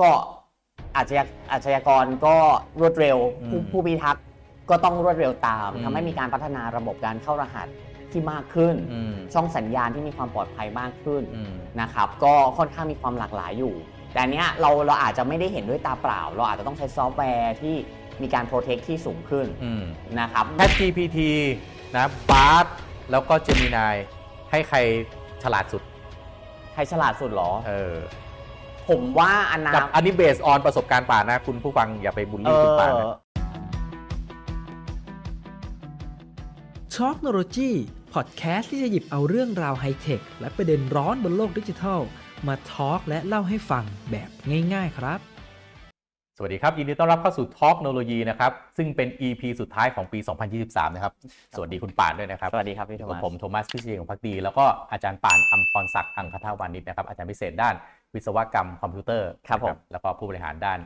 ก็อาชญาอาชญากรก็รวดเร็วผู้อืมผู้พิทักษ์ก็ต้องรวดเร็วตามอืมทำให้มีการพัฒนาระบบการเข้ารหัสที่มากขึ้น อืม ช่องสัญญาณที่มีความปลอดภัยมากขึ้น อืม นะครับก็ค่อนข้างมีความหลากหลายอยู่ แต่อันเนี้ยเราเราอาจจะไม่ได้เห็นด้วยตาเปล่า เราอาจจะต้องใช้ซอฟต์แวร์ที่มีการ protect ที่สูงขึ้นอืม นะครับ Chat GPT นะ Bard แล้วก็ Gemini ให้ใครฉลาดสุด ใครฉลาดสุดเหรอ เออ ผมว่าอนากับอันนี้ based on ประสบการณ์ป่านนะคุณผู้ฟังอย่าไปบูลเอลี่คุณป่านอะนะ Talknology พอดแคสต์ที่จะหยิบเอาเรื่องราวไฮเทค และประเด็นร้อนบนโลกดิจิทัล มา talk และเล่าให้ฟังแบบง่ายๆครับส วัสดีครับ ยินดีต้อนรับเข้าสู่ Talknology นะครับ ซึ่งเป็น EP สุดท้ายของปี 2023 นะครับ สวัสดีคุณป่านด้วยนะครับ สวัสดีครับพี่โทมัสกับผมโทมัสพิชเยนทร์ หงษ์ภักดี แล้วก็อาจารย์ป่านอัมพรศักดิ์อังคทาวานิชนะครับ อาจารย์พิเศษด้านวิศวกรรมคอมพิวเตอร์ครับผมนะแล้วก็ผู้บริหารด้าน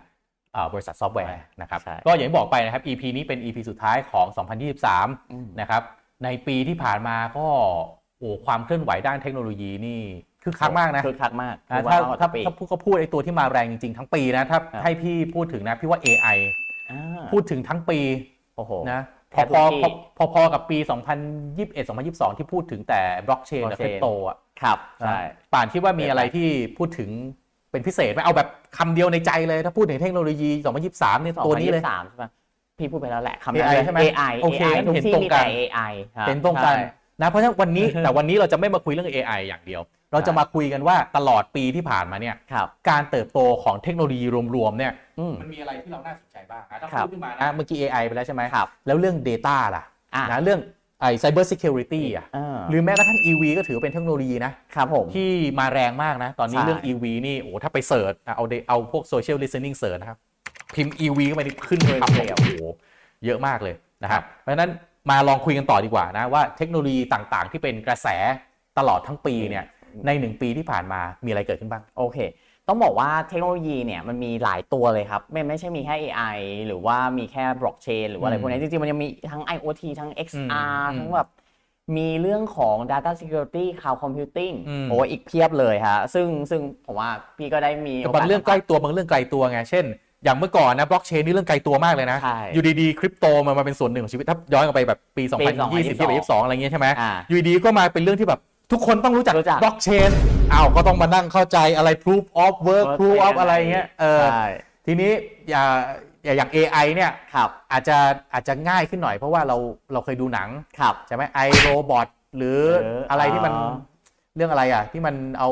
เอ่อบริษัทซอฟต์แวร์นะครับใช่ก็อย่างที่บอกไปนะครับ EP นี้เป็น EP สุดท้ายของ 2023อืมนะครับ ในปีที่ผ่านมาก็โอ้ความเคลื่อนไหวด้านเทคโนโลยีนี่ คือคักมากนะคือคักมากอ่าคือถ้าว่าถ้าปีถ้าพูดก็พูดไอ้ตัวที่มาแรงจริงๆทั้งปีนะถ้าครับให้พี่พูดถึงนะพี่ว่า AI อ่าพูดถึงทั้งปีโอ้โหนะแทพอบทุกพอที่พอพอๆกับปี 2021 2022 ที่พูดถึงแต่บล็อกเชนกับค blockchain ริปโตอะครับใช่ป่านคิดว่ามีอะไรที่พูดถึงเป็นพิเศษไหมเอาแบบคำเดียวในใจเลยถ้าพูดถึงเทคโนโลยี 2023เนี่ยตัวนี้เลยสามใช่ปะพี่พูดไปแล้วแหละคำ AI นั้นเลยใช่ไหม AI โอเค AI ทุกเห็นที่ตรงมีกัแต่น AI ครับเห็นตรงกันใช่ นะเพราะฉะนั้นวันนี้ แต่วันนี้เราจะไม่มาคุยเรื่อง AI อย่างเดียว เราจะมาคุยกันว่าตลอดปีที่ผ่านมาเนี่ยครับการเติบโตของเทคโนโลยีรวมๆเนี่ยอืมมันมีอะไรที่เราน่าสนใจบ้างอะถ้าครับพูดขึ้นมานะเมื่อกี้ AI ไปแล้วใช่ไหมครับแล้วเรื่อง Data ล่ะอะนะเรื่องไอ้ Cyber Security อะอ่าหรือแม้กระทั่ง EV ก็ถือว่าเป็นเทคโนโลยีนะครับผมที่มาแรงมากนะ ตอนนี้ใช่เรื่อง EV นี่โอ้ถ้าไปเสิร์ชอะเอาเดเอาพวก Social Listening เสิร์ชนะครับพิมพ์ EV เข้าไปนี่ขึ้นเลยครับโอ้โหเยอะมากเลยนะครับเพราะฉะนั้น มาลองคุยกันต่อดีกว่านะว่าเทคโนโลยีต่างๆ ที่เป็นกระแสตลอดทั้งปีเนี่ยในหนึ่งปีที่ผ่านมามีอะไรเกิดขึ้นบ้าง โอเค ต้องบอกว่าเทคโนโลยีเนี่ยมันมีหลายตัวเลยครับ ไม่ไม่ใช่มีแค่ AI หรือว่ามีแค่บล็อกเชนหรือว่าอะไรอืมพวกนี้จริงๆ มันยังมีทั้ง IoT ทั้ง XR อืมทั้งแบบมีเรื่องของ Data Security Cloud Computing อืมโอ้อีกเพียบเลยฮะซึ่งซึ่งผมว่าพี่ก็ได้มีแต่บางเรื่องใกล้ตัวบางเรื่องไกลตัวไง เช่น อย่างเมื่อก่อนนะบล็อกเชนนี่เรื่องไกลตัวมากเลยนะ ใช่อยู่ดีๆคริปโตมันมาเป็นส่วนหนึ่งของชีวิตถ้าย้อนกลับไปแบบปีปี 2020 2022 อะไรเงี้ยใช่ไหมอ่าอยู่ดีๆก็มาเป็นเรื่องที่แบบทุกคนต้องรู้จักรู้จัก บล็อกเชนอ้าวก็ต้องมานั่งเข้าใจอะไร proof of work Work proof of เป็นยังไงอะไรเงี้ยเออ ใช่ทีนี้อย่าอย่าอย่าง AI เนี่ยครับอาจจะอาจจะง่ายขึ้นหน่อยเพราะว่าเราเราเคยดูหนัง ครับ ใช่ไหม I, Robot หรือหรืออะไรที่มันอ๋อเรื่องอะไรอะ ที่มันเอา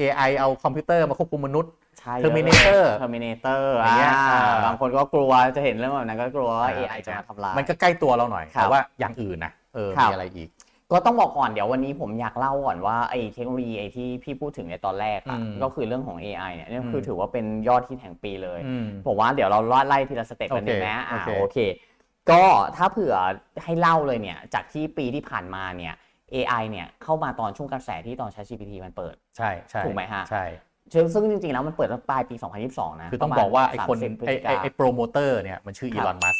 AI เอาคอมพิวเตอร์มาควบคุมมนุษย์ ใช่ Terminator Terminator อย่างเงี้ยอ่าอ่า บางคนก็กลัวจะเห็นเรื่องแบบนั้นก็กลัวว่าอ่า AI จะมาทำลาย มันก็ใกล้ตัวเราหน่อยครับแต่ว่าอย่างอื่นนะเออครับ มีอะไรอีก ก็ต้องบอกก่อนเดี๋ยววันนี้ผมอยากเล่าก่อนว่าไอ้เทคโนโลยีไอ้ที่พี่พูดถึงในตอนแรกอะอืมก็คือเรื่องของ AI เนี่ยนี่คืออม ถือว่าเป็นยอดฮิตแห่งปีเลย อืม ผมว่าเดี๋ยวเราลอดไล่ทีละสเต็ปกันโอเคดีไหมอ่าโอเค โอเค ก็ถ้าเผื่อให้เล่าเลยเนี่ยจากที่ปีที่ผ่านมาเนี่ย AI เนี่ยเข้ามาตอนช่วงกระแสที่ตอน ChatGPT มันเปิด ใช่ใช่ถูกไหมฮะ ใช่ ซึ่งจริงๆแล้วมันเปิดตั้งปลายปี 2022 นะคือต้องประมณบอกว่าไอ้คน30พฤศไอ้จิไอ้กาไอ้โปรโมเตอร์เนี่ยมันชื่ออีลอนมัสก์ ครับ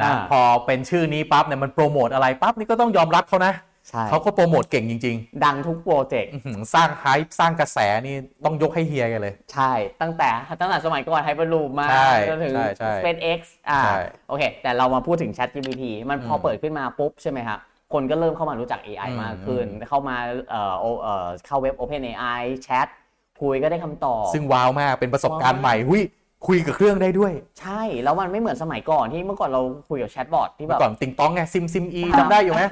นะอ่าพอเป็นชื่อนี้ปั๊บเนี่ยมันโปรโมทอะไรปั๊บนี่ก็ต้องยอมรับเขานะใช่เขาก็โปรโมทเก่งจริงดังทุกโปรเจกต์ๆอื้อหือสร้าง hype สร้างกระแสนี่ต้องยกให้เฮียแกเลย ใช่ ตั้งแต่ตั้งแต่สมัยก่อน Hyperloop มาใช่จนถึงใช่ใช่ SpaceX อ่าใช่โอเค แต่เรามาพูดถึง ChatGPT มันพออมเปิดขึ้นมาปุ๊บใช่ไหมครับคนก็เริ่มเข้ามารู้จัก AI อืมมากขึ้นอืมเข้ามาเอ่อโอเอ่อเข้าเว็บ OpenAI แชท คุยก็ได้คำตอบ ซึ่งว้าวมากเป็นประสบการณ์ว้าวใหม่หุยคุยกับเครื่องได้ด้วย ใช่แล้วมันไม่เหมือนสมัยก่อนที่เมื่อก่อนเราคุยกับแชทบอทที่แบเมื่บอก่อนติงตองไง SimSimi อ่าจำได้อยู่ไหม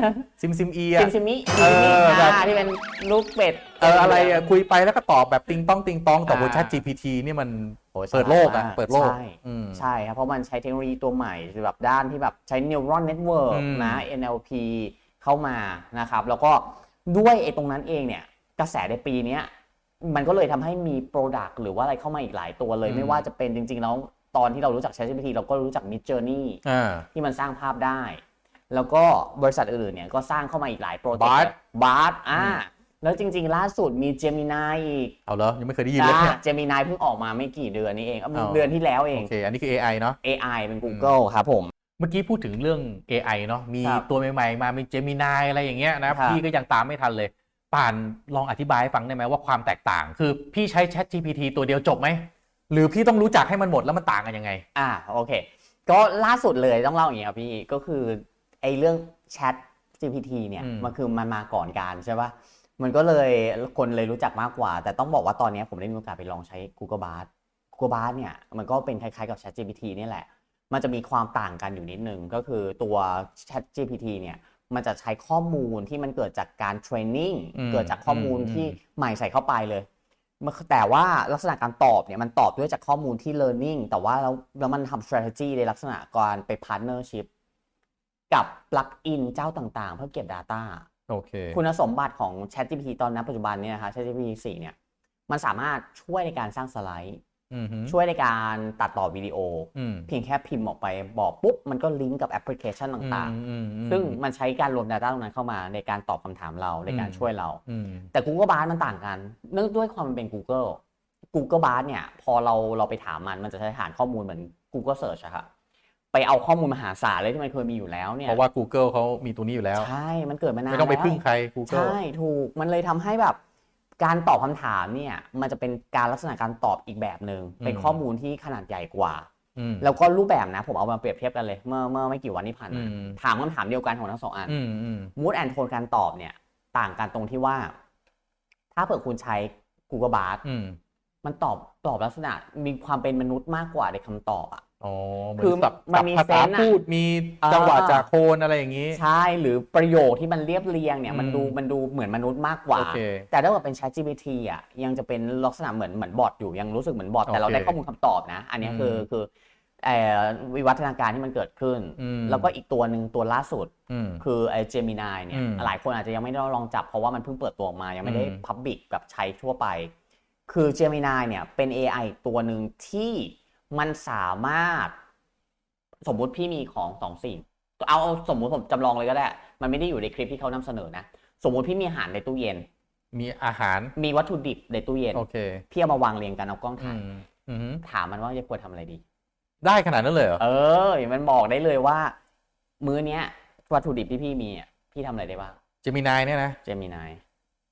SimSimi อะ SimSimi เออแบบอ่าที่เป็นลูกเป็ดเอออะไรอะคุยไปแล้วก็ตอบแบบติงต๊องติงตองแต่อ่าเวอร์ชัน GPT นี่มันโอ้ยเปิดโลกอะฉามาเปิดโลกใช่อืมใช่ครับเพราะมันใช้เทคโนโลยีตัวใหม่คือแบบด้านที่แบบใช้ neural network อืมนะ NLP เข้ามานะครับแล้วก็ด้วยไอ้ตรงนั้นเองเนี่ยกระแสในปีเนี้ย มันก็เลยทำให้มี Product หรือว่าอะไรเข้ามาอีกหลายตัวเลย ไม่ว่าจะเป็นจริงๆแล้วตอนที่เรารู้จัก ChatGPT เราก็รู้จัก Mid Journey อ่าที่มันสร้างภาพได้ แล้วก็บริษัทอื่นๆเนี่ยก็สร้างเข้ามาอีกหลายโปรเจก Bard ต์บาร์อ่าแล้วจริง ๆ ล่าสุดมี Gemini อีก เอาเหรอยังไม่เคยได้ยินเลยเนี่ยเจมินายเพิ่งออกมาไม่กี่เดือนนี้เองเอ้าอ๋อเดือนที่แล้วเองโอเคอันนี้คือ AI เนาะ AI เป็น Google ครับผม เมื่อกี้พูดถึงเรื่อง AI เนาะมีครับตัวใหม่ๆ มามี Gemini อะไรอย่างเงี้ยนะครับพี่ก็ยังตามไม่ทันเลย ป่านลองอธิบายให้ฟังได้ไหมว่าความแตกต่าง คือพี่ใช้ Chat GPT ตัวเดียวจบไหม หรือพี่ต้องรู้จักให้มันหมดแล้วมันต่างกันยังไง อ่าโอเค ก็ล่าสุดเลยต้องเล่าอย่างนี้ครับพี่ก็คือไอ้เรื่องแชท GPT เนี่ยอืม มันคือมันมาก่อนการใช่ปะมันก็เลยคนเลยรู้จักมากกว่า แต่ต้องบอกว่าตอนนี้ผมได้มีโอกาสไปลองใช้ Google Bard Google Bard เนี่ยมันก็เป็นคล้ายๆกับ Chat GPT นี่แหละ มันจะมีความต่างกันอยู่นิดนึงก็คือตัว Chat GPT เนี่ย มันจะใช้ข้อมูลที่มันเกิดจากการเทรนนิ่งอืมเกิดจากข้อมูลอืมที่ใหม่ใส่เข้าไปเลยมันแต่ว่าลักษณะการตอบเนี่ยมันตอบด้วยจากข้อมูลที่ learning แต่ว่าแล้วแล้วมันทำ strategy ในลักษณะการไป partnership กับ plugin เจ้าต่างๆ เพื่อเก็บ data โอเค คุณสมบัติของ ChatGPT ตอนนี้ปัจจุบันเนี่ยนะคะ ChatGPT 4เนี่ย มันสามารถช่วยในการสร้างสไลด์อือฮึ ช่วยในการตัดต่อวิดีโออืมเพียงแค่พิมพ์ออกไปบอกปุ๊บ มันก็ลิงก์กับแอปพลิเคชันต่างอืมอืมๆซึ่งมันใช้การรวม Data ตรงนั้นเข้ามาในการตอบคำถามเราในการอืมช่วยเราอืมแต่ Google Bard มันต่างกัน เนื่องด้วยความมันเป็น Google Google Bard เนี่ย พอเราเราไปถามมันมันจะใช้ฐานข้อมูลเหมือน Google Search อะครับไปเอาข้อมูลมหาศาลเลยที่มันเคยมีอยู่แล้วเนี่ยเพราะว่า Google เขามีตัวนี้อยู่แล้ว ใช่ มันเกิดมานานไม่ต้องไปแล้วพึ่งใคร Google ใช่ ถูกมันเลยทำให้แบบ การตอบคำถามเนี่ยมันจะเป็นการลักษณะการตอบอีกแบบหนึ่งอืมเป็นข้อมูลที่ขนาดใหญ่กว่าอืมแล้วก็รูปแบบนะผมเอามาเปรียบเทียบกันเลยเมื่อเมื่อไม่กี่วันที่ผ่านมาอืมถามคำถามเดียวกันของทั้งสองอันอืมอืมมูดแอนโทนการตอบเนี่ย ต่างกันตรงที่ว่า ถ้าเผื่อคุณใช้ Google Bard อืมมันตอบตอบลักษณะมีความเป็นมนุษย์มากกว่าในคำตอบอะ อ๋อเหมืคืออนสับมันมีภาษาเซนส์อะพูดมีอ่าจังหวะจากโคนอะไรอย่างนี้ ใช่หรือประโยคที่มันเรียบเรียงเนี่ยมันอืมดูมันดูเหมือนมนุษย์มากกว่าโอเคแต่ถ้าเกิดเป็น Chat GPT อะยังจะเป็นลักษณะเหมือนเหมือนบอทอยู่ยังรู้สึกเหมือนบอทแต่เราโอเคได้ข้อมูลคำตอบนะ อันเนี้ยคืออืมคือเอ่อวิวัฒนาการที่มันเกิดขึ้นอืมแล้วก็อีกตัวหนึ่งตัวล่าสุดอืมคือไอ้ Gemini เนี่ยอืมหลายคนอาจจะยังไม่ได้ลองจับเพราะว่ามันเพิ่งเปิดตัวออกมายังไม่ได้อืม Public แบบใช้ทั่วไป คือ Gemini เนี่ยเป็น AI อีกตัวหนึ่งที่ มันสามารถ สมมุติพี่มีของสองสิ่งเอาเอาสมมุติผมจำลองเลยก็ได้ มันไม่ได้อยู่ในคลิปที่เขานำเสนอนะ สมมุติพี่มีอาหารในตู้เย็น มีอาหาร มีวัตถุดิบในตู้เย็น โอเค พี่เอามาวางเรียงกันเอากล้องอืถ่ายมอืมถามมันว่าจะควรทำอะไรดี ได้ขนาดนั้นเลยเหรอ เออ มันบอกได้เลยว่า มื้อเนี้ย วัตถุดิบที่พี่มีอะพี่ทำอะไรได้บ้างเจมินายเนี่ยนะเจมินาย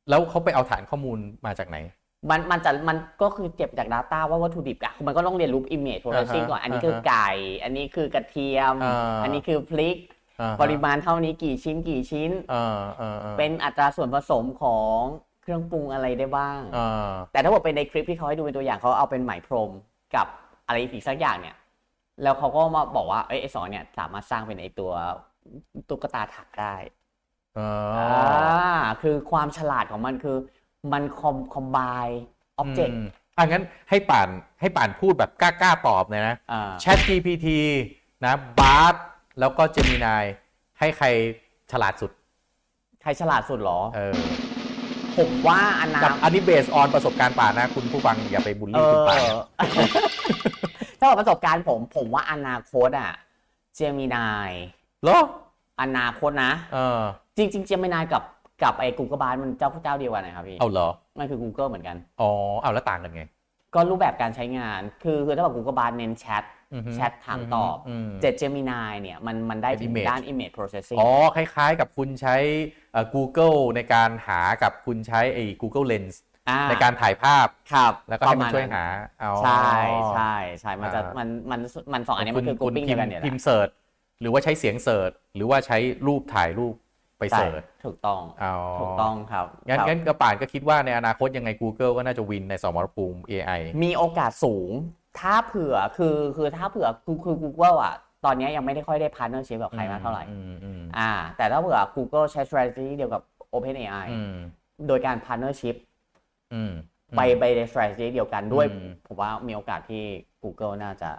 แล้วเขาไปเอาฐานข้อมูลมาจากไหน มันมันจะมันก็คือเก็บจาก Data ว่าวัตถุดิบอะมันก็ต้องเรียนรู้ image processing ก่อน อันนี้คือไก่ อันนี้คือกระเทียมอ่าอันนี้คือพริกอ่าฮะปริมาณเท่านี้กี่ชิ้นกี่ชิ้นอ่าอ่าอ่าเป็นอัตราส่วนผสมของเครื่องปรุงอะไรได้บ้างอ่าแต่ถ้าบอกเป็นในคลิปที่เขาให้ดูเป็นตัวอย่างเขาเอาเป็นไหมพรมกับอะไรอีกสักอย่างเนี่ย แล้วเขาก็มาบอกว่าเอ้ยไอ้สองเนี่ยสามารถสร้างเป็นไอ้ตัวตุ๊กตาถักได้อ่าอ่าคือความฉลาดของมันคือ มันคอมคอมไบอ็อบเจกต์มอะงั้นให้ป่านให้ป่านพูดแบบกล้าๆตอบเลยนะอ่า Chat GPT นะ Bard แล้วก็ Gemini ให้ใครฉลาดสุด ใครฉลาดสุดเหรอเออผมว่าอนากับอันนี้เบสออนประสบการณ์ป่านนะคุณผู้ฟังอย่าไปบูลเอลี่คุณป่านอถ้าบอกประสบการณ์ผม ผมว่าอนาคตอะ เจมินายเหรออนาคตนะ เออ จริงๆเจมินายกับ กับไอ้ Google Bard มันเจ้าเจ้าเดียวกันนะครับพี่เอาเหรอ มันคือ Google เหมือนกัน อ๋อ เอาแล้วต่างกันไง ก็รูปแบบการใช้งาน คือคือถ้าบอก Google Bard เน้นแชทอือฮึแชทถามตอบมเจ็ด Gemini เนี่ยมันมันได้เป็นถึง image ด้าน image processing อ๋อ คล้ายๆ กับคุณใช้เอ่อ Google ในการหากับคุณใช้ไอ้ Google Lens อ่าในการถ่ายภาพครับ แล้วก็ให้มันประาณช่วยหาเอาใช่ใช่ใช่มันจะอ่ามัมันมันมันสองอันนี้มันคือคุณ grouping พิเดีมยวกันพ์เนี่ยพิมแหละพ์เสิร์ชหรือว่าใช้เสียงเสิร์ชหรือว่าใช้รูปถ่ายรูป ไปใช่เสิร์ชถูกต้องอ๋อถูกต้องครับงั้นครับงั้นกระป่านก็คิดว่าในอนาคตยังไง Google ก็น่าจะวินในสมรภูมิ AI มีโอกาสสูง ถ้าเผื่อคือคือถ้าเผื่อคือคือ Google อะตอนนี้ยังไม่ได้ค่อยได้ partnership กับใครมากเท่าไหร่อืมอืมอ่า แต่ถ้าเผื่อ Google ใช้ strategy เดียวกับ OpenAI อืมโดยการ partnership อืมไปไปใน strategy เดียวกันด้วยอืมผมว่ามีโอกาสที่ Google น่าจะ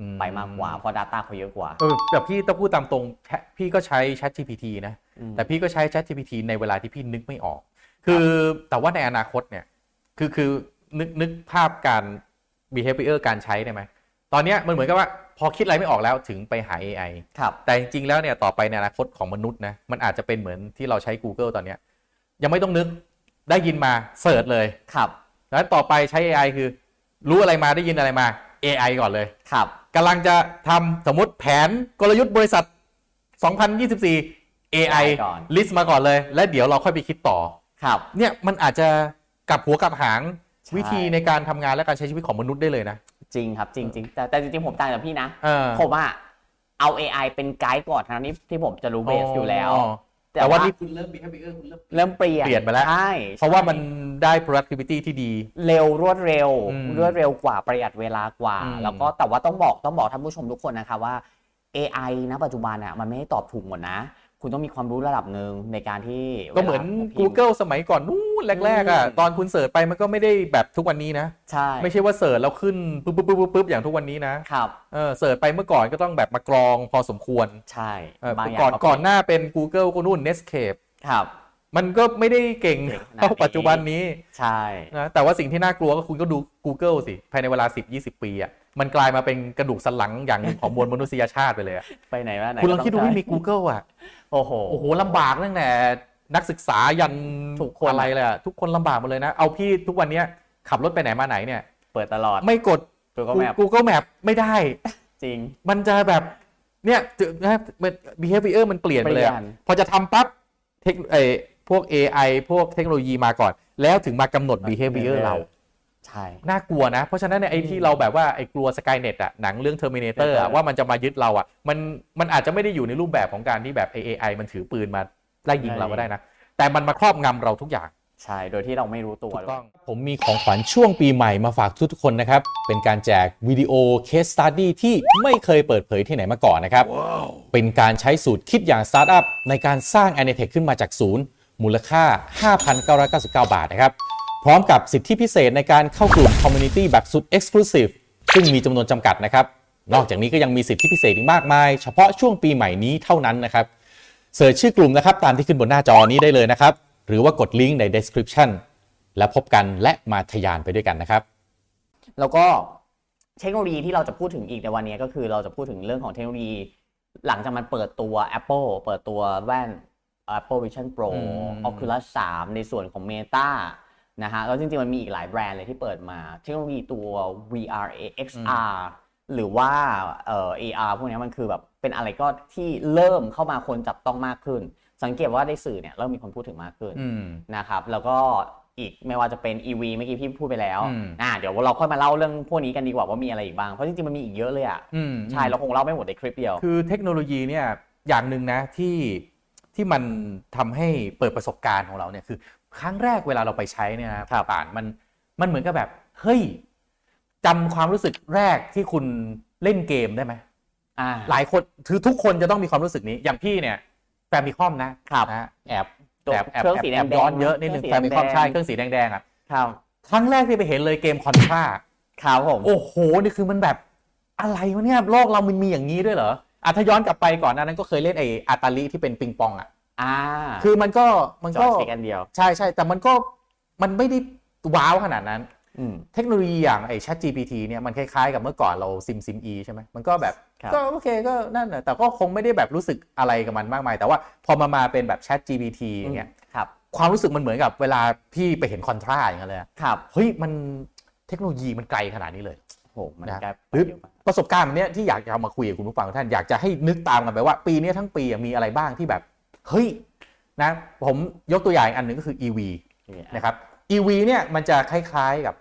อืไปมากกว่าเพราะ Data เขาเยอะกว่าเออแต่พี่ต้องพูดตามตรงแชพี่ก็ใช้ Chat GPT นะอืม แต่พี่ก็ใช้ Chat GPT ในเวลาที่พี่นึกไม่ออก คือแต่ว่าในอนาคตเนี่ยคือคือนึกนึกภาพการ behavior การใช้ได้ไหมตอนเนี้ยมันเหมือนกับว่าพอคิดอะไรไม่ออกแล้วถึงไปหา AI ครับแต่จริงๆแล้วเนี่ยต่อไปในอนาคตของมนุษย์นะมันอาจจะเป็นเหมือนที่เราใช้ Google ตอนเนี้ยยังไม่ต้องนึกได้ยินมาเสิร์ชเลยครับ แล้วต่อไปใช้ AI คือ รู้อะไรมาได้ยินอะไรมา AI ก่อนเลยครับกำลังจะทำสมมติแผนกลยุทธ์บริษัท 2024 AI ก่อน ลิสต์มาก่อนเลย แล้วเดี๋ยวเราค่อยไปคิดต่อ ครับ เนี่ยมันอาจจะกลับหัวกลับหางใช่ วิธีในการทำงานและการใช้ชีวิตของมนุษย์ได้เลยนะ จริงครับจริงจริงแต่แต่จริงๆผมต่างจากพี่นะ เออผมอะเอา AI เป็นไกด์ก่อนนะนี่ที่ผมจะรู้เบสอยู่แล้ว แต่ว่านี่ คุณเริ่ม behavior คุณเริ่มเริ่มเปลี่ยนเปลี่ยนไปแล้ว ใช่เพราะว่ามันได้ productivity ที่ดี เร็วรวดเร็ว อืมรวดเร็วกว่าประหยัดเวลากว่า อืม แล้วก็แต่ว่าต้องบอกต้องบอกท่านผู้ชมทุกคนนะคะว่า AI ณปัจจุบันอะมันไม่ได้ตอบถูกหมดนะ คุณต้องมีความรู้ระดับหนึ่งในการที่ก็เหมือนวลาพิพ์ Google สมัยก่อนนู้นแรกๆอะอืมตอนคุณเสิร์ชไปมันก็ไม่ได้แบบทุกวันนี้นะใช่ไม่ใช่ว่าเสิร์ชแล้วขึ้นปุ๊บปุ๊บปุ๊บปุ๊บปุ๊บอย่างทุกวันนี้นะครับเออเสิร์ชไปเมื่อก่อนก็ต้องแบบมากรองพอสมควรใช่เออบางอย่างก่อนเขาก่อนหน้าเป็น Google ก็นู่น Netscape ครับมันก็ไม่ได้เก่งเก่งขนาดนี้เท่าปัจจุบันนี้ ใช่นะแต่ว่าสิ่งที่น่ากลัวก็คุณก็ดู Google สิ ภายในเวลา 10-20 ปีอะ มันกลายมาเป็นกระดูกสันหลังอย่างหนึ่งของมวลมนุษยชาติไปเลยอะไปไหนมาไหนคุณลองก็ต้คิดดูใช้ไม่มี Google อะโอ้โหโอ้โหลำบากตั้งแต่นักศึกษายันทุกคนอะไรเลยอะทุกคนลำบากหมดเลยนะ เอาพี่ทุกวันเนี้ยขับรถไปไหนมาไหนเนี่ย เปิดตลอดไม่กด Google Map Google Map ไม่ได้ จริง มันจะแบบเนี่ยจะนะมัน behavior มันเปลี่ยนไปเลยอะเปลี่ยนพอจะทำปั๊บเทคไอพวก AI พวกเทคโนโลยีมาก่อน แล้วถึงมากำหนด behavior เราใช่ น่ากลัวนะ เพราะฉะนั้นเนี่ยไอ้ที่เราแบบว่าไอ้กลัว Skynet อะหนังเรื่อง Terminator อะเออว่ามันจะมายึดเราอะมันมันอาจจะไม่ได้อยู่ในรูปแบบของการที่แบบ AI มันถือปืนมาไล่ยิงเราก็ได้นะ แต่มันมาครอบงำเราทุกอย่างใช่ โดยที่เราไม่รู้ตัวถูกต้องผมมีของขวัญช่วงปีใหม่มาฝากทุกๆคนนะครับ เป็นการแจกวิดีโอ Case Study ที่ไม่เคยเปิดเผยที่ไหนมาก่อนนะครับเป็นการใช้สูตรคิดอย่างสตาร์ทอัพในการสร้าง a n i t e c h ขึ้นมาจากศูนย์ มูลค่า 5,999 บาทนะครับ พร้อมกับสิทธิพิเศษในการเข้ากลุ่ม Community แบบสุด Exclusive ซึ่งมีจำนวนจำกัดนะครับ นอกจากนี้ก็ยังมีสิทธิพิเศษอีกมากมาย เฉพาะช่วงปีใหม่นี้เท่านั้นนะครับเสิร์ชชื่อกลุ่มนะครับตามที่ขึ้นบนหน้าจอนี้ได้เลยนะครับ หรือว่ากดลิงก์ใน description และพบกันและมาทะยานไปด้วยกันนะครับ แล้วก็เทคโนโลยีที่เราจะพูดถึงอีกในวันนี้ก็คือเราจะพูดถึงเรื่องของเทคโนโลยี หลังจากมันเปิดตัว Apple เปิดตัวแว่น Apple Vision Pro อืม Oculus 3 ในส่วนของ Meta นะฮะแล้วจริงๆมันมีอีกหลายแบรนด์เลยที่เปิดมาเทคโนโลยีตัว VR XR หรือว่าเอ่อ AR พวกนี้มันคือแบบเป็นอะไรก็ที่เริ่มเข้ามาคนจับต้องมากขึ้น สังเกตว่าในสื่อเนี่ยเริ่มมีคนพูดถึงมากขึ้นอืมนะครับแล้วก็อีกไม่ว่าจะเป็น EV เมื่อกี้พี่พูดไปแล้วอืมอ่าเดี๋ยวเราค่อยมาเล่าเรื่องพวกนี้กันดีกว่าว่ามีอะไรอีกบ้าง เพราะจริงๆมันมีอีกเยอะเลยอะอืมใช่เราคงเล่าไม่หมดในคลิปเดียว คือเทคโนโลยีเนี่ยอย่างหนึ่งนะที่ที่มันทำให้เปิดประสบการณ์ของเราเนี่ยคือ ครั้งแรกเวลาเราไปใช้เนี่ยนะครับป่านมันมันเหมือนกับแบบ เฮ้ยจำความรู้สึกแรกที่คุณเล่นเกมได้ไหมอ่าหลายคนคือทุกคนจะต้องมีความรู้สึกนี้ อย่างพี่เนี่ยแฟมิคอมนะครับนะแอบตัวแอบแอบเครื่องสีแอบแดงๆย้อนเยอะนิดนึงเคแฟรื่องสีมิคอมแดงๆใช่เครื่องสีแดงๆอะครับครั้งแรกที่ไปเห็นเลยเกมคอนทราครับผมโอ้โหนี่คือมันแบบอะไรวะเนี่ยโลกเรามันมีอย่างนี้ด้วยเหรออะถ้าย้อนกลับไปก่อนหนานั้นก็เคยเล่นไอ้อาตาลีที่เป็นปิงปองอะ อ่าคือมันก็มันจก็อยสติ๊กอันเดียว ใช่ใช่แต่มันก็มันไม่ได้ว้าวขนาดนั้นอืมเทคโนโลยีอย่างไอ้ Chat GPT เนี่ยมันคล้ายๆกับเมื่อก่อนเราซิมซิม E ใช่ไหมมันก็แบบครับก็โอเคก็นั่นแหละแต่ก็คงไม่ได้แบบรู้สึกอะไรกับมันมากมาย แต่ว่าพอมามาเป็นแบบ Chat GPT อย่างเงี้ยครับความรู้สึกมันเหมือนกับเวลาพี่ไปเห็นคอนทราอย่างเงี้ยเลยอะครับเฮ้ยมันเทคโนโลยีมันไกลขนาดนี้เลยโอ้โหมันนะกลายหรือเยอะมากประสบการณ์แบบเนี้ยที่อยากจะเอามาคุยกับคุณผู้ฟังทุกท่านอยากจะให้นึกตามกันไปว่า ปีนี้ทั้งปีอะมีอะไรบ้างที่แบบ เฮ้ยนะผมยกตัวอย่างอีกอันหนึ่งก็คือ EV นะครับ EV เนี่ยมันจะคล้ายๆกับ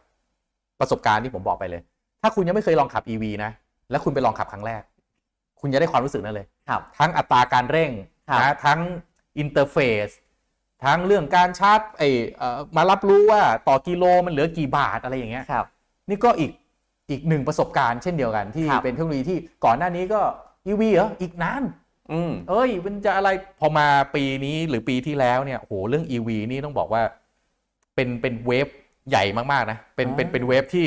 ประสบการณ์ที่ผมบอกไปเลย ถ้าคุณยังไม่เคยลองขับ EV นะแล้วคุณไปลองขับครั้งแรก คุณจะได้ความรู้สึกนั้นเลยครับทั้งอัตราการเร่งครับนะทั้ง interface ทั้งเรื่องการชาร์จไอเอ่อมารับรู้ว่าต่อกิโลมันเหลือกี่บาทอะไรอย่างเงี้ยครับ นี่ก็อีกอีกหนึ่งประสบการณ์เช่นเดียวกันที่ครับเป็นเทคโนโลยีที่ก่อนหน้านี้ก็ EV เหรออีกนานอืม เอ้ยมันจะอะไรพอมาปีนี้หรือปีที่แล้วเนี่ยโหเรื่อง EV นี่ต้องบอกว่าเป็นเป็นเวฟใหญ่มากๆนะเป็นเป็นอ่าเป็นเวฟที่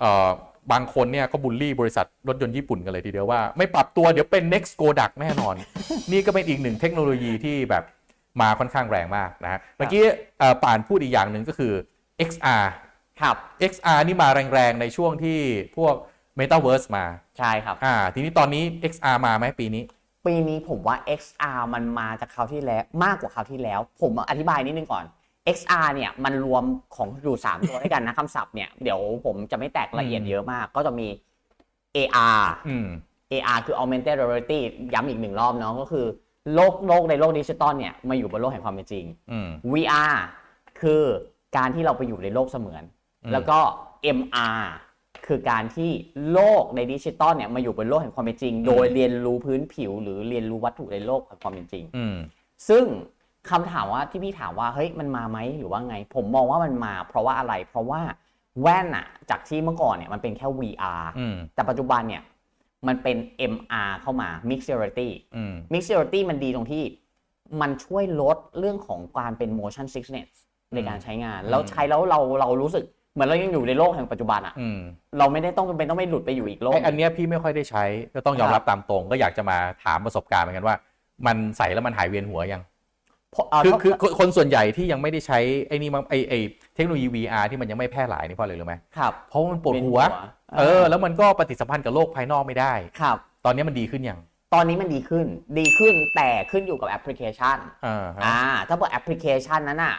เอ่อบางคนเนี่ยก็บูลลี่บริษัทรถยนต์ญี่ปุ่นกันเลยทีเดียวว่า ไม่ปรับตัวเดี๋ยวเป็น next Kodak แน่นอน นี่ก็เป็นอีกหนึ่งเทคโนโลยีที่แบบมาค่อนข้างแรงมากนะฮะเมื่อกี้เอ่อป่านพูดอีกอย่างหนึ่งก็คือ XR ครับ XR นี่มาแรงๆ ในช่วงที่พวก Metaverse มา ใช่ครับ อ่า ทีนี้ตอนนี้ XR มาไหมปีนี้ ปีนี้ผมว่า XR มันมาจากคราวที่แล้วมากกว่าคราวที่แล้ว ผมอธิบายนิดนึงก่อน XR เนี่ยมันรวมของอยู่3ตัวด้วยกันนะคำศัพท์เนี่ยเดี๋ยวผมจะไม่แตกละเอียดเยอะมาก ก็จะมี AR อืม AR คือ Augmented Reality ย้ำอีกหนึ่งรอบเนาะก็คือโลกโลกในโลกดิจิตอลเนี่ยมาอยู่บนโลกแห่งความเป็นจริงอืม VR คือการที่เราไปอยู่ในโลกเสมือนอืมแล้วก็ MR คือการที่โลกในดิจิตอลเนี่ยมาอยู่บนโลกแห่งความเป็นจริง โดยเรียนรู้พื้นผิว หรือเรียนรู้วัตถุในโลกแห่งความเป็นจริงอืมซึ่งคำถามว่าที่พี่ถามว่าเฮ้ยมันมาไหมหรือว่าไง ผมมองว่ามันมา เพราะว่าอะไร เพราะว่าแว่นอะจากที่เมื่อก่อนเนี่ยมันเป็นแค่ VR อืมแต่ปัจจุบันเนี่ยมันเป็น MR เข้ามา Mixed Reality อืม Mixed Reality มันดีตรงที่มันช่วยลดเรื่องของการเป็น motion sickness ในการใช้งาน แล้วใช้แล้วเราเรารู้สึก เหมือนเรายังอยู่ในโลกแห่งปัจจุบันอะอืมเราไม่ได้ต้องเป็นต้องไปหลุดไปอยู่อีกโลก ไอ้อันเนี้ยพี่ไม่ค่อยได้ใช้ก็ต้องยอมครับรับตามตรง ก็อยากจะมาถามประสบการณ์เหมือนกันว่า มันใส่แล้วมันหายเวียนหัวยัง เพราะเอ่อคือถ้าคือคนคนส่วนใหญ่ที่ยังไม่ได้ใช้ไอ้นี่มั้งไอ้ไอ้เทคโนโลยี VR ที่มันยังไม่แพร่หลายนี่เพราะอะไรรู้ไหมครับเพราะมันปวดหัว เออ แล้วมันก็ปฏิสัมพันธ์กับโลกภายนอกไม่ได้ ครับ ตอนนี้มันดีขึ้นยังตอนนี้มันดีขึ้น ดีขึ้นแต่ขึ้นอยู่กับแอปพลิเคชันอ่าฮะ อ่าถ้าเปิดแอปพลิเคชันนั้นอะ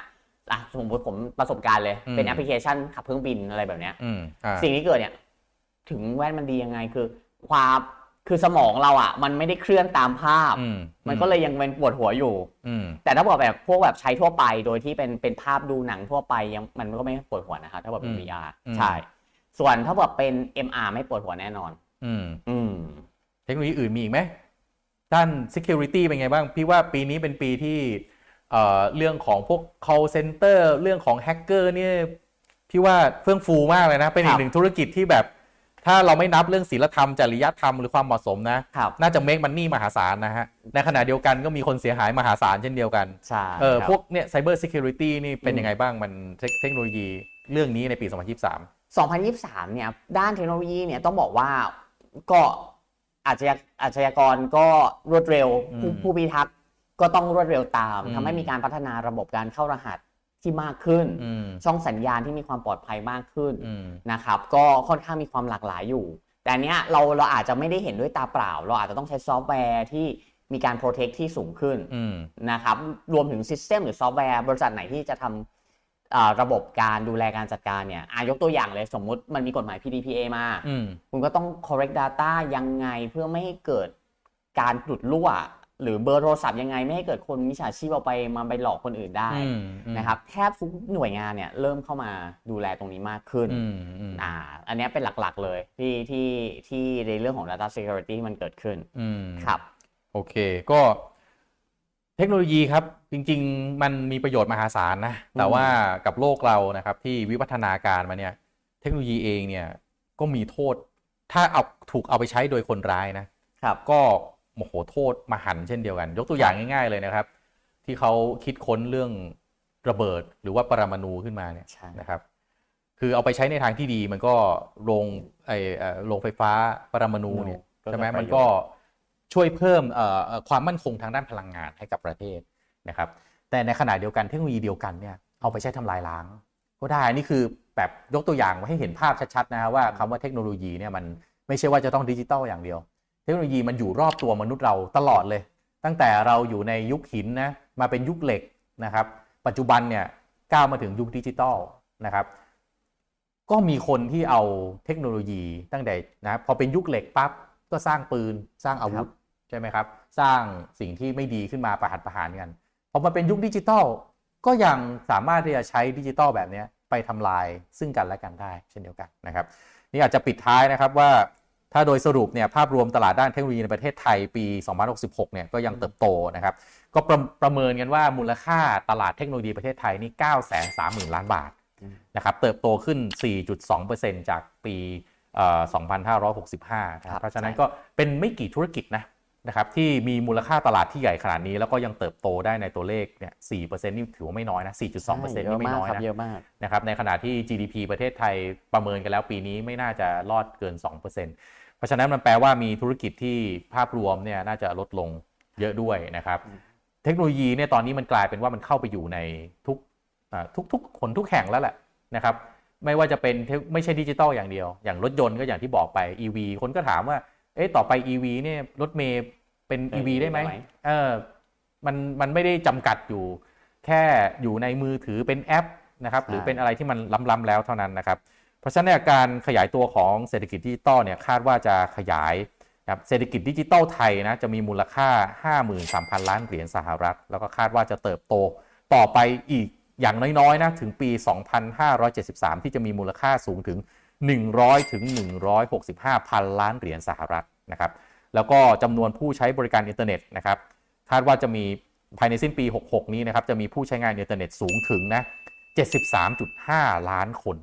อะสมมติผมประสบการณ์เลยอืมเป็นแอปพลิเคชันขับเครื่องบินอะไรแบบเนี้ยอืมอ่าสิ่งที่เกิดเนี่ย ถึงแว่นมันดียังไงคือ ความคือสมองเราอะ มันไม่ได้เคลื่อนตามภาพอืมมันก็เลยยังเป็นปวดหัวอยู่อืมแต่ถ้าบอกแบบพวกแบบใช้ทั่วไปโดยที่เป็นเป็นภาพดูหนังทั่วไปยังมันก็ไม่ปวดหัวนะครับถ้าบอกเป็นอืม VR อืมใช่ ส่วนถ้าบอกเป็น MR ไม่ปวดหัวแน่นอน อืมอืมเทคโนโลยีอื่นมีอีกไหมด้าน security เป็นไงบ้าง พี่ว่าปีนี้เป็นปีที่ เอ่อเรื่องของพวก call center เรื่องของ hacker เนี่ยพี่ว่าเฟื่องฟูมากเลยนะ เป็นอีครักบหนึ่งธุรกิจที่แบบ ถ้าเราไม่นับเรื่องศีลธรรม จริยธรรมหรือความเหมาะสมนะครับน่าจะ make money มหาศาลนะฮะ ในขณะเดียวกันก็มีคนเสียหายมหาศาลเช่นเดียวกันใช่เออครับพวกเนี่ย cyber security นี่เป็นอืมยังไงบ้างมันเทคเทคโนโลยีเรื่องนี้ในปี 2023 2023 เนี่ย ด้านเทคโนโลยีเนี่ยต้องบอกว่าก็อาชญาอาชญากรก็รวดเร็วผู้อืมผู้พิทักษ์ ก็ต้องรวดเร็วตามอืมทำให้มีการพัฒนาระบบการเข้ารหัสที่มากขึ้นอืมช่องสัญญาณที่มีความปลอดภัยมากขึ้นอืมนะครับ ก็ค่อนข้างมีความหลากหลายอยู่ แต่อันเนี้ยเราเราอาจจะไม่ได้เห็นด้วยตาเปล่า เราอาจจะต้องใช้ซอฟต์แวร์ที่มีการ protect ที่สูงขึ้นอืมนะครับ รวมถึงซิสเต็มหรือซอฟต์แวร์บริษัทไหนที่จะทำอ่าระบบการดูแลการจัดการเนี่ยอายกตัวอย่างเลยสมมุติมันมีกฎหมาย PDPA มาอืมคุณก็ต้อง correct data ยังไงเพื่อไม่ให้เกิดการหลุดรั่ว หรือเบอร์โทรศัพท์ยังไงไม่ให้เกิดคนมิจฉาชีพเอาไปมาไปหลอกคนอื่นได้อืมอืมนะครับแทบทุกหน่วยงานเนี่ยเริ่มเข้ามาดูแลตรงนี้มากขึ้นอืมอืมอ่าอันเนี้ยเป็นหลักๆเลยที่ที่ที่ในเรื่องของ data security ที่มันเกิดขึ้นอืมครับโอเคก็เทคโนโลยีครับ จริง ๆ มันมีประโยชน์มหาศาลนะ แต่ว่ากับโลกเรานะครับ ที่วิวัฒนาการมาเนี่ย เทคโนโลยีเองเนี่ยก็มีโทษ ถ้าเอาถูกเอาไปใช้โดยคนร้ายนะครับ ก็ โมโหโทษมหันต์เช่นเดียวกัน ยกตัวอย่างง่าย ๆ เลยนะครับ ที่เขาคิดค้นเรื่องระเบิดหรือว่าปรมาณูขึ้นมาเนี่ยใช่นะครับ คือเอาไปใช้ในทางที่ดีมันก็โรงไอเอ่อโรงไฟฟ้าปรมาณูเนี่ยก็ใช่ไหมจะประโยชน์มันก็ช่วยเพิ่มเอ่อเอ่อความมั่นคงทางด้านพลังงานให้กับประเทศนะครับ แต่ในขณะเดียวกันเทคโนโลยีเดียวกันเนี่ยเอาไปใช้ทำลายล้าง ก็ได้นี่คือแบบยกตัวอย่างมาให้เห็นภาพชัดๆนะฮะว่าคำว่าเทคโนโลยีเนี่ยมันไม่ใช่ว่าจะต้องดิจิตอลอย่างเดียว เทคโนโลยีมันอยู่รอบตัวมนุษย์เราตลอดเลย ตั้งแต่เราอยู่ในยุคหินนะมาเป็นยุคเหล็กนะครับ ปัจจุบันเนี่ยก้าวมาถึงยุคดิจิตอลนะครับ ก็มีคนที่เอาเทคโนโลยีตั้งแต่นะพอเป็นยุคเหล็กปั๊บก็สร้างปืนสร้างอาวุธใช่ไหมครับ สร้างสิ่งที่ไม่ดีขึ้นมาประหัตประหารกันพอมาเป็นยุคดิจิตอลก็ยังสามารถที่จะใช้ดิจิตอลแบบเนี้ยไปทำลายซึ่งกันและกันได้เช่นเดียวกันนะครับ นี่อาจจะปิดท้ายนะครับว่า ถ้าโดยสรุปเนี่ยภาพรวมตลาดด้านเทคโนโลยีในประเทศไทยปี 2066 เนี่ยก็ยังเติบโตนะครับ ก็ประประเมินกันว่ามูลค่าตลาดเทคโนโลยีประเทศไทยนี่ 930,000 ล้านบาทนะครับ เติบโตขึ้น 4.2%จากปีเอ่อ2565นะครับครับ เพราะฉะนั้นใช่ก็เป็นไม่กี่ธุรกิจนะนะครับที่มีมูลค่าตลาดที่ใหญ่ขนาดนี้ แล้วก็ยังเติบโตได้ในตัวเลขเนี่ย 4%นี่ถือว่าไม่น้อยนะ 4.2%เยนี่อะไม่มากน้อยครับนะเยอะมากนะครับ ในขณะที่ GDP ประเทศไทยประเมินกันแล้วปีนี้ไม่น่าจะรอดเกิน 2% เพราะฉะนั้นมันแปลว่ามีธุรกิจที่ภาพรวมเนี่ยน่าจะลดลงเยอะด้วยนะครับ เทคโนโลยีเนี่ยตอนนี้มันกลายเป็นว่ามันเข้าไปอยู่ในทุกอ่าทุกๆคนทุกแห่งแล้วแหละนะครับ ไม่ว่าจะเป็นเทคไม่ใช่ดิจิตอลอย่างเดียว อย่างรถยนต์ก็อย่างที่บอกไป EV คนก็ถามว่าเอ๊ะต่อไป EV เนี่ยรถเมย์เป็นเป็น EV ได้ไหมได้ไหมเออมันมันไม่ได้จำกัดอยู่ แค่อยู่ในมือถือเป็นแอปนะครับหรือเป็นอะไรที่มันล้ำๆแล้วเท่านั้นนะครับเพ ราะฉะนั้นการขยายตัวของเศรษฐกิจดิจิตอลเนี่ยคาดว่าจะขยายครับเศรษฐกิจดิจิตอลไทยนะจะมีมูลค่า 53,000 ล้านเหรียญสหรัฐ แล้วก็คาดว่าจะเติบโตต่อไปอีกอย่างน้อยๆนะถึงปี 2573 ที่จะมีมูลค่าสูงถึง 100 ถึง 165 พันล้านเหรียญสหรัฐนะครับแล้วก็จำนวนผู้ใช้บริการอินเทอร์เน็ตนะครับคาดว่าจะมีภายในสิ้นปี 66 นี้นะครับจะมีผู้ใช้งานอินเทอร์เน็ตสูงถึงนะ73.5 ล้านคน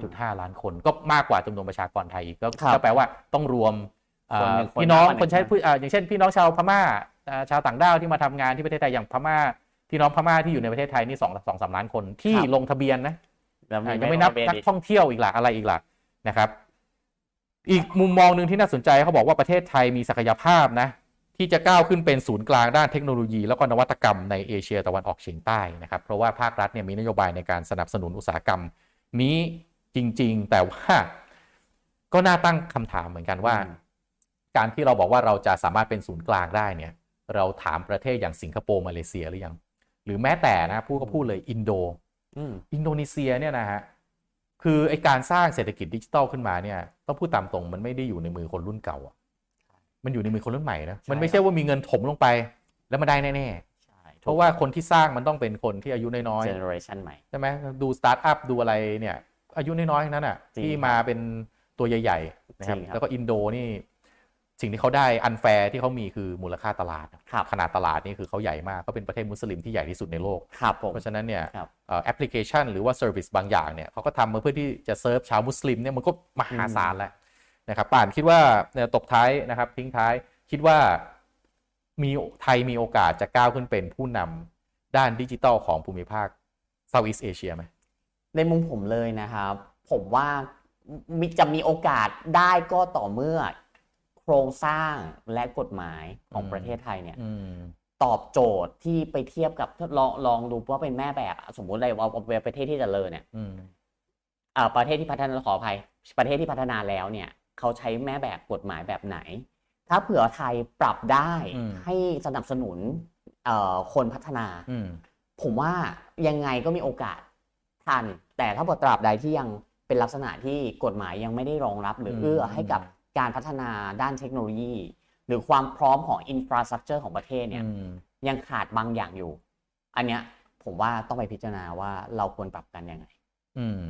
73.5 ล้านคน ก็มากกว่าจำนวนประชากรไทยอีกก็ครับก็แปลว่าต้องรวมเอ่อคนหนึ่งคนพี่น้องมากกว่าคนใช้หนึ่งผู้อ่าอย่างเช่น พี่น้องชาวพม่าอ่าชาวต่างด้าวที่มาทำงานที่ประเทศไทยอย่างพม่าพี่น้องพม่าที่อยู่ในประเทศไทยนี่สองสองสามล้านคนที่ครับลงทะเบียนนะแล้วอ่ายังไม่นับเบนักอีกท่องเที่ยวอีกล่ะอะไรอีกล่ะนะครับ อีกมุมมองหนึ่งที่น่าสนใจเขาบอกว่าประเทศไทยมีศักยภาพนะที่จะก้าวขึ้นเป็นศูนย์กลางด้านเทคโนโลยี แล้วก็นวัตกรรมในเอเชียตะวันออกเฉียงใต้นะครับ เพราะว่าภาครัฐเนี่ยมีนโยบายในการสนับสนุนอุตสาหกรรม นี้จริง ๆ แต่ว่าก็น่าตั้งคำถามเหมือนกันว่าอืมการที่เราบอกว่าเราจะสามารถเป็นศูนย์กลางได้เนี่ย เราถามประเทศอย่างสิงคโปร์มาเลเซียหรือยัง หรือแม้แต่นะพูดก็พูดเลยอินโดอืมอินโดนีเซียเนี่ยนะฮะคือไอการสร้างเศรษฐกิจดิจิทัลขึ้นมาเนี่ยต้องพูดตามตรงมันไม่ได้อยู่ในมือคนรุ่นเก่าอะมันอยู่ในมือคนรุ่นใหม่นะใช่มันไม่ใช่ว่ามีเงินถมลงไป แล้วมาได้แน่ใช่ๆ เพราะว่าคนที่สร้างมันต้องเป็นคนที่อายุน้อยเจเนอเรชันใหม่ๆใช่ไหมดูสตาร์ทอัพดูอะไรเนี่ย อายุน้อยๆทั้งนั้นอะจริงที่มาเป็นตัวใหญ่ๆนะครับจริงครับแล้วก็อินโดนี่ สิ่งที่เขาได้ unfair ที่เขามีคือมูลค่าตลาดครับขนาดตลาดนี่คือเขาใหญ่มากเขาเป็นประเทศมุสลิมที่ใหญ่ที่สุดในโลกครับผมเพราะฉะนั้นเนี่ยครับเอ่อแอปพลิเคชันหรือว่า service บางอย่างเนี่ยเขาก็ทำมาเพื่อที่จะเซิร์ฟชาวมุสลิมเนี่ยมันก็มหาศาลแล้วนะครับป่านคิดว่าเนี่ยตบท้ายนะครับทิ้งท้ายคิดว่า มีไทยมีโอกาสจะก้าวขึ้นเป็นผู้นำด้านดิจิทัลของภูมิภาคเซาท์อีสเอเชียไหมในมุมผมเลยนะครับ ผมว่ามีจะมีโอกาสได้ก็ต่อเมื่อโครงสร้างและกฎหมายของอืมประเทศไทยเนี่ยอืมตอบโจทย์ที่ไปเทียบกับถ้าลองลองดูว่าเป็นแม่แบบอะสมมุติเลยว่าเป็นประเทศที่เจริญเนี่ยอืมอ่าประเทศที่พัฒนาขออภัยประเทศที่พัฒนาแล้วเนี่ย เขาใช้แม่แบบกฎหมายแบบไหน ถ้าเผื่อไทยปรับได้อืมให้สนับสนุนเอ่อคนพัฒนาอืมผมว่ายังไงก็มีโอกาสทัน แต่ถ้าเกิดตราบใดที่ยังเป็นลักษณะที่กฎหมายยังไม่ได้รองรับหรือมเอื้อให้กับการพัฒนาด้านเทคโนโลยี หรือความพร้อมของอินฟราสตรักเจอร์ของประเทศเนี่ยอืมยังขาดบางอย่างอยู่ อันเนี้ยผมว่าต้องไปพิจารณาว่าเราควรปรับกันยังไง อืม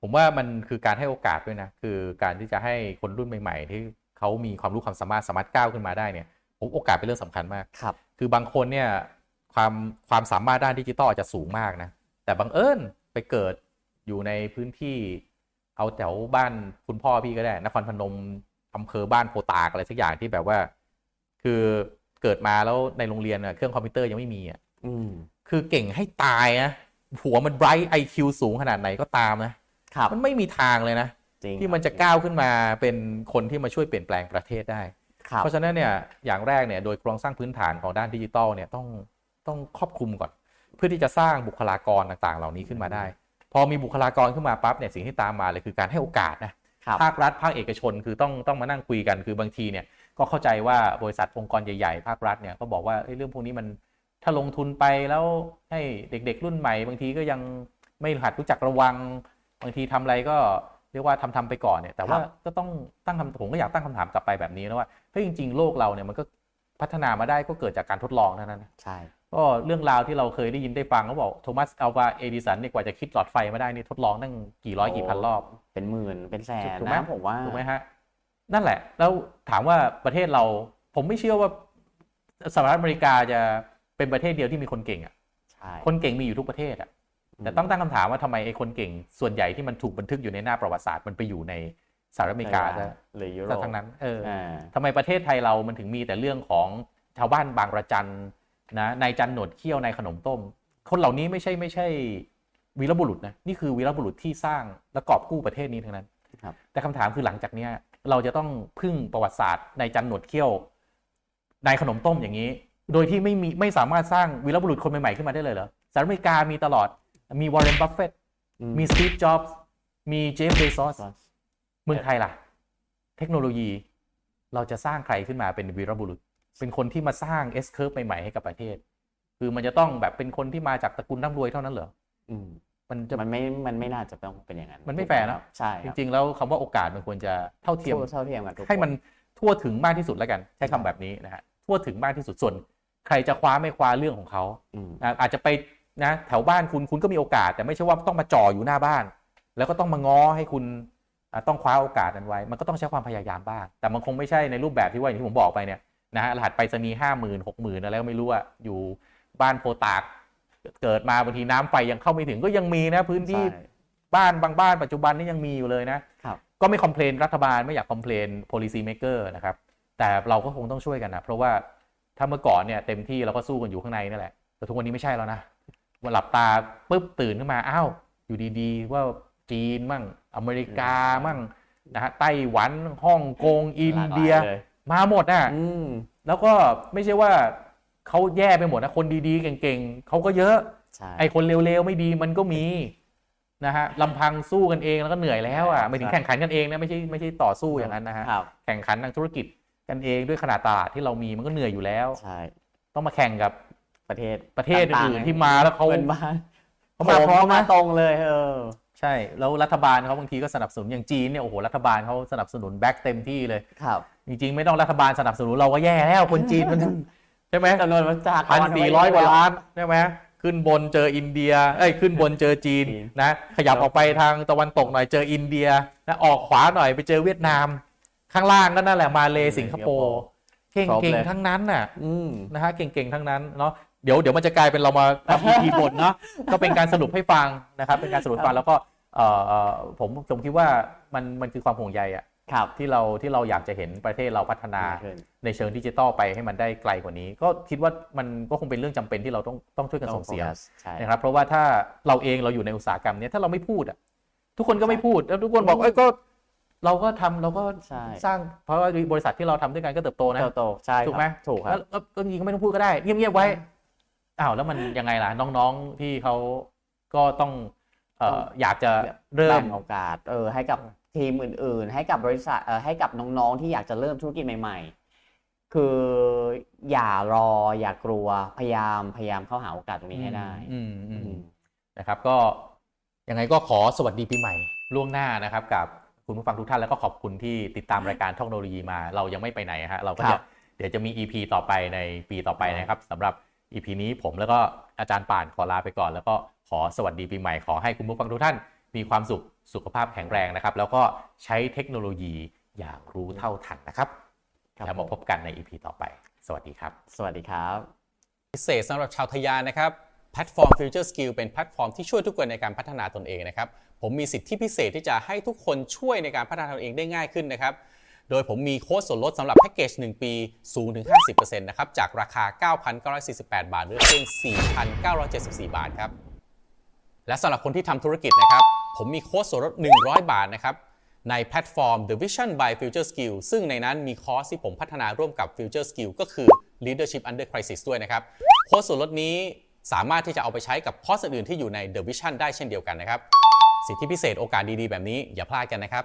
ผมว่ามันคือการให้โอกาสด้วยนะ คือการที่จะให้คนรุ่นใหม่ ๆ ที่ เขามีความรู้ความสามารถสามารถก้าวขึ้นมาได้เนี่ยผมโอกาสเป็นเรื่องสำคัญมากครับคือบางคนเนี่ยความความสามารถด้านดิจิตอลอาจจะสูงมากนะแต่บังเอิญไปเกิดอยู่ในพื้นที่เอาแถวบ้านคุณพ่อพี่ก็ได้ นครพนมอำเภอบ้านโพตากอะไรสักอย่างที่แบบว่า คือเกิดมาแล้วในโรงเรียนอะเครื่องคอมพิวเตอร์ยังไม่มีอะอืมคือเก่งให้ตายนะหัวมัน bright ไอคิวสูงขนาดไหนก็ตามนะครับมันไม่มีทางเลยนะจริง ที่มันจะก้าวขึ้นมาเป็นคนที่มาช่วยเปลี่ยนแปลงประเทศได้ครับเพราะฉะนั้นเนี่ยอย่างแรกเนี่ยโดยโครงสร้างพื้นฐานของด้านดิจิทัลเนี่ยต้องต้องครอบคลุมก่อน เพื่อที่จะสร้างบุคลากรต่างๆ เหล่านี้ขึ้นมาได้ พอมีบุคลากรขึ้นมาปั๊บเนี่ยสิ่งที่ตามมาเลยคือการให้โอกาสนะครับภาครัฐภาคเอกชนคือต้องต้องมานั่งคุยกันคือบางทีเนี่ยก็เข้าใจว่าบริษัทองค์กรใหญ่ๆ ภาครัฐเนี่ยก็บอกว่าเอ้ยเรื่องพวกนี้มันถ้าลงทุนไปแล้วให้เด็กๆ รุ่นใหม่ บางทีก็ยังไม่หัดรู้จักระวัง บางทีทำอะไรก็ เรียกว่าทำทำไปก่อนเนี่ยแต่ว่าก็ต้องตั้งคำผมก็อยากตั้งคำถามกลับไปแบบนี้นะว่าเฮ้ยจริง ๆ โลกเราเนี่ยมันก็พัฒนามาได้ก็เกิดจากการทดลองเท่านั้นนะใช่ก็เรื่องราวที่เราเคยได้ยินได้ฟังเขาบอกโทมัสอัลวาเอดิสันเนี่ยกว่าจะคิดหลอดไฟมาได้นี่ทดลองตั้งกี่ร้อยกี่พันรอบ เป็นหมื่นเป็นแสนถูกไหมนะผมว่าถูกไหมฮะนั่นแหละ แล้วถามว่าประเทศเราผมไม่เชื่อว่าสหรัฐอเมริกาจะเป็นประเทศเดียวที่มีคนเก่งอะใช่คนเก่งมีอยู่ทุกประเทศอะ แต่ต้องตั้งคำถามว่าทำไมไอ้คนเก่งส่วนใหญ่ที่มันถูกบันทึกอยู่ในหน้าประวัติศาสตร์มันไปอยู่ในสหรัฐอเมริกาซะหรือยุโรซะปทั้งนั้นเอออ่าทำไมประเทศไทยเรามันถึงมีแต่เรื่องของชาวบ้านบางระจันนะนายจันหนวดเขี้ยวนายขนมต้ม คนเหล่านี้ไม่ใช่ไม่ใช่วีรบุรุษนะนี่คือวีรบุรุษที่สร้างและกอบกู้ประเทศนี้ทั้งนั้นครับแต่คำถามคือหลังจากเนี้ยเราจะต้องพึ่งประวัติศาสตร์นายจันหนวดเขี้ยวนายขนมต้มอย่างนี้ โดยที่ไม่มีไม่สามารถสร้างวีรบุรุษคนใหม่ๆขึ้นมาได้เลยเหรอสหรัฐอเมริกามีตลอด มีวอร์เรนบัฟเฟตอืมีสตีฟจ็อบส์มีเจฟเบซอสก็เมืองไทยล่ะ เทคโนโลยีเราจะสร้างใครขึ้นมาเป็นวีรบุรุษ เป็นคนที่มาสร้าง S curve ใหม่ ๆ ให้กับประเทศ คือมันจะต้องแบบเป็นคนที่มาจากตระกูลร่ำรวยเท่านั้นเหรออืมมันจะมันไม่มันไม่น่าจะต้องเป็นอย่างนั้น มันไม่แฟร์แล้วใช่จริง ๆ แล้วคำว่าโอกาสมันควรจะเท่าเทียมทั่วเท่าเทียมกันทุกให้มันคทั่วถึงมากที่สุดแล้วกัน ใช้คำแบบนี้นะฮะทั่วถึงมากที่สุดส่วน ใครจะคว้าไม่คว้าเรื่องของเขาอืมนะอาจจะไป นะแถวบ้านคุณคุณก็มีโอกาส แต่ไม่ใช่ว่าต้องมาจ่ออยู่หน้าบ้าน แล้วก็ต้องมาง้อให้คุณอะต้องคว้าโอกาสนั้นไว้ มันก็ต้องใช้ความพยายามบ้าง แต่มันคงไม่ใช่ในรูปแบบที่ว่าอย่างที่ผมบอกไปเนี่ยนะฮะรหัสไปรษณีย์ห้าหมื่นหกหมื่นอะไรก็ไม่รู้อะอยู่บ้านโพตาก เกิดมาบางทีน้ำไฟยังเข้าไม่ถึงก็ยังมีนะพื้นที่ใช่บ้านบางบ้านปัจจุบันนี่ยังมีอยู่เลยนะครับก็ไม่คอมเพลนรัฐบาลไม่อยากคอมเพลน policy maker นะครับแต่เราก็คงต้องช่วยกันนะเพราะว่าถ้าเมื่อก่อนเนี่ยเต็มที่เราก็สู้กันอยู่ข้างในนั่นแหละแต่ทุกวันนี้ไม่ใช่แล้วนะวัน หลับตาปุ๊บตื่นขึ้นมาอ้าวอยู่ดีๆ ว่าจีนมั่งอเมริกามั่งนะฮะไต้หวันฮ่องกงอินเดียหลากหลาลมาหมดน่ะอืมแล้วก็ไม่ใช่ว่าเขาแย่ไปหมดนะคนดีๆ เก่งๆเขาก็เยอะใช่ไอ้คนเร็วๆไม่ดีมันก็มีนะฮะลำพังสู้กันเองแล้วก็เหนื่อยแล้วอะไม่ถึงแข่งขันกันเองนะไม่ใช่ไม่ใช่ต่อสู้อย่างนั้นนะฮะครับแข่งขันทางธุรกิจกันเองด้วยขนาดตลาดที่เรามีมันก็เหนื่อยอยู่แล้วใช่ต้องมาแข่งกับ ประเทศประเทศต่างๆอื่นๆที่มาแล้วเขาเพื่อนบ้านเขามาพร้อมมานะตรงเลยเออใช่ แล้วรัฐบาลเขาบางทีก็สนับสนุนอย่างจีนเนี่ยโอ้โหรัฐบาลเขาสนับสนุนแบ็กเต็มที่เลยครับ จริงๆ ไม่ต้องรัฐบาลสนับสนุนเราก็แย่แล้วคนจีนมันใช่ไหมจำนวนประชากพันรสี่ร้อยกว่าล้านใช่ไหมขึ้นบนเจออินเดียเอ้ยขึ้นบนเจอจีนจีนนะ ขยับออกไปทางตะวันตกหน่อยเจออินเดียนะออกขวาหน่อยไปเจอเวียดนาม ข้างล่างก็นั่นแหละมาเลสิงคโปร์เก่งๆทั้งนั้นน่ะอืมนะฮะเก่งๆทั้งนั้นเนาะ เดี๋ยวเดี๋ยวมันจะกลายเป็นเรามาทำ EP บทเนาะก็เป็นการสรุปให้ฟังนะครับ เป็นการสรุปให้ฟังแล้วก็เอ่อเอ่อผมผมคิดว่ามันมันคือความห่วงใยอะครับที่เราที่เราอยากจะเห็นประเทศเราพัฒนามากขึ้นในเชิงดิจิทัลไปให้มันได้ไกลกว่านี้ ก็คิดว่ามันก็คงเป็นเรื่องจำเป็นที่เราต้องต้องช่วยกันส่งเสียงต้องโฟกัสใช่นะครับเพราะว่าถ้าเราเองเราอยู่ในอุตสาหกรรมเนี้ยถ้าเราไม่พูดอะทุกคนก็ไม่พูดแล้วทุกคนบอกเอ้ยก็เราก็ทำเราก็ใช่สร้างเพราะว่าบริษัทที่เราทำด้วยกันก็เติบโตนะเติบโตใช่ครับถูกไหมถูกคแล้รัวบแล้วก็จริงๆก็ไม่ต้องพูดก็ได้เงียบๆไว้ อ้าวแล้วมันยังไงล่ะน้องๆที่เขาก็ต้องเอ่ออยากจะเริ่มแบ่งโอกาสเออให้กับทีมอื่น ๆ ให้กับบริษัทเออให้กับน้องๆที่อยากจะเริ่มธุรกิจใหม่ ๆ คืออย่ารออย่ากลัวพยายามพยายามเข้าหาโอกาสตรงนี้ให้ได้อืมอืมอืมนะครับ ก็ยังไงก็ขอสวัสดีปีใหม่ล่วงหน้านะครับกับคุณผู้ฟังทุกท่านแล้วก็ขอบคุณที่ติดตามรายการเทคโนโลยีมา เรายังไม่ไปไหนฮะเราก็ครัจะบเดี๋ยวจะมี EP ต่อไปในปีต่อไปนะครับสำหรับ EP นี้ผมแล้วก็อาจารย์ป่านขอลาไปก่อน แล้วก็ขอสวัสดีปีใหม่ขอให้คุณผู้ฟังทุกท่าน มีความสุขสุขภาพแข็งแรงนะครับ แล้วก็ใช้เทคโนโลยีอย่างรู้เท่าทันนะครับครับแล้วมาพบกันใน EP ต่อไป สวัสดีครับ สวัสดีครับ พิเศษสำหรับชาวทยานนะครับแพลตฟอร์ม Future Skill เป็นแพลตฟอร์มที่ช่วยทุกคนในการพัฒนาตนเองนะครับ ผมมีสิทธิพิเศษที่จะให้ทุกคนช่วยในการพัฒนาตนเองได้ง่ายขึ้นนะครับ โดยผมมีโค้ดส่วนลดสำหรับแพ็กเกจ 1 ปีสูงถึง 50%นะครับ จากราคา 9,948 บาทเหลือเพียง4,974 บาทครับ และสำหรับคนที่ทำธุรกิจนะครับ ผมมีโค้ดส่วนลด 100 บาทนะครับในแพลตฟอร์ม The Vision by Future Skill ซึ่งในนั้นมีคอร์สที่ผมพัฒนาร่วมกับ Future Skill ก็คือ Leadership Under Crisis ด้วยนะครับโค้ดส่วนลดนี้สามารถที่จะเอาไปใช้กับคอร์สอื่นที่อยู่ใน The Vision ได้เช่นเดียวกันนะครับ สิทธิพิเศษโอกาสดีๆ แบบนี้อย่าพลาดกันนะครับ